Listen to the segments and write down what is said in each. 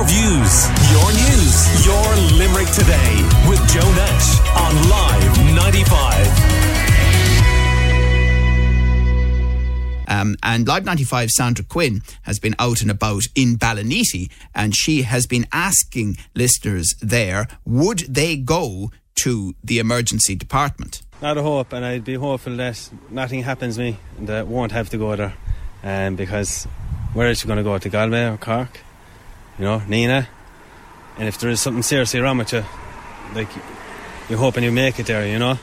Your views, your news, your Limerick today with Joe Nash on Live 95. Um, and Live 95 Sandra Quinn has been out and about in Ballinety and she has been asking listeners there would they go to the emergency department? Not a hope, and I'd be hopeful that nothing happens to me and that I won't have to go there. Um, because where is she are you going to go? To Galway or Cork? You know, Nenagh. And if there is something seriously wrong with you, like, you're hoping you make it there, you know?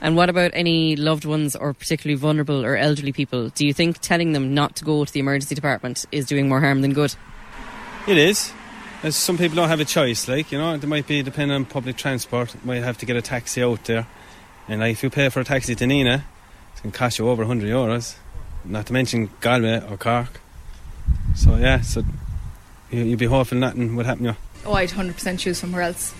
And what about any loved ones or particularly vulnerable or elderly people? Do you think telling them not to go to the emergency department is doing more harm than good? It is. As some people don't have a choice, like, you know, they might be depending on public transport, might have to get a taxi out there. And like, if you pay for a taxi to Nenagh, it can cost you over 100 euros. Not to mention Galway or Cork. So, yeah, so you'd be hoping nothing would happen to you. Oh, I'd 100% choose somewhere else.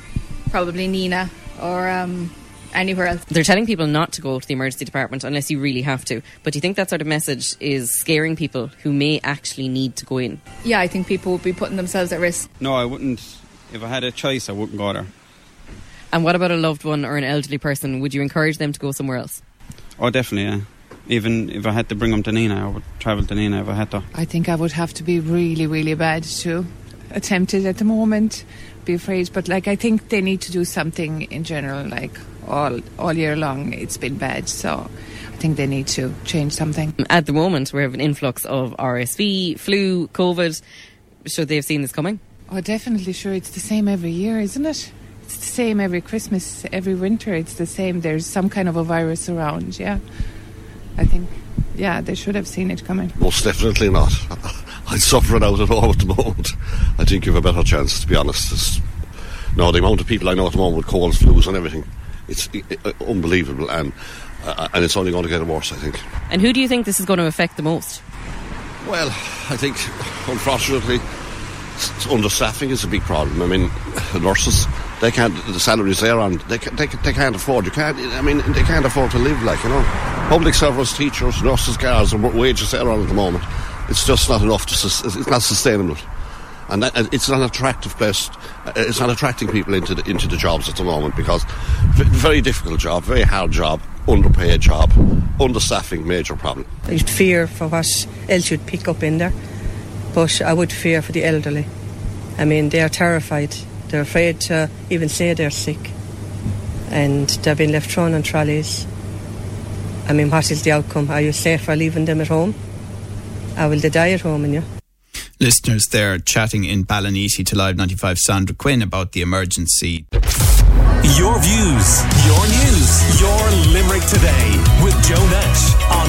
Probably Nenagh or um, anywhere else. They're telling people not to go to the emergency department unless you really have to. But do you think that sort of message is scaring people who may actually need to go in? Yeah, I think people would be putting themselves at risk. No, I wouldn't. If I had a choice, I wouldn't go there. And what about a loved one or an elderly person? Would you encourage them to go somewhere else? Oh, definitely, yeah. Even if I had to bring them to Nenagh, I would travel to Nenagh if I had to. I think I would have to be really, really bad to attempt it at the moment. Be afraid, but like I think they need to do something in general. Like all all year long, it's been bad. So I think they need to change something. At the moment, we have an influx of RSV, flu, COVID. Should they have seen this coming? Oh, definitely. Sure, it's the same every year, isn't it? It's the same every Christmas, every winter. It's the same. There's some kind of a virus around. Yeah, I think. Yeah, they should have seen it coming. Most definitely not. I'd suffer it out at home at the moment. I think you've a better chance, to be honest. It's, no, the amount of people I know at the moment with colds, flus, and everything, it's uh, unbelievable, and uh, and it's only going to get worse, I think. And who do you think this is going to affect the most? Well, I think, unfortunately, understaffing is a big problem. I mean, nurses, they can't, the salaries they're on, they, can, they, they can't afford, you can't, I mean, they can't afford to live like, you know. Public servants, teachers, nurses, guards, and wages they're on at the moment, it's just not enough, to, it's not sustainable. And that, it's not an attractive place, uh, it's not attracting people into the, into the jobs at the moment because very difficult job, very hard job, underpaid job, understaffing, major problem. I'd fear for what else you'd pick up in there, but I would fear for the elderly. I mean, they are terrified. They're afraid to even say they're sick, and they've been left thrown on trolleys. I'm impartial to the outcome. Are you safe for leaving them at home? Or will they die at home in you? Listeners there chatting in Ballinisi to Live 95 Sandra Quinn about the emergency. Your views, your news, your Limerick today with Joe Nash on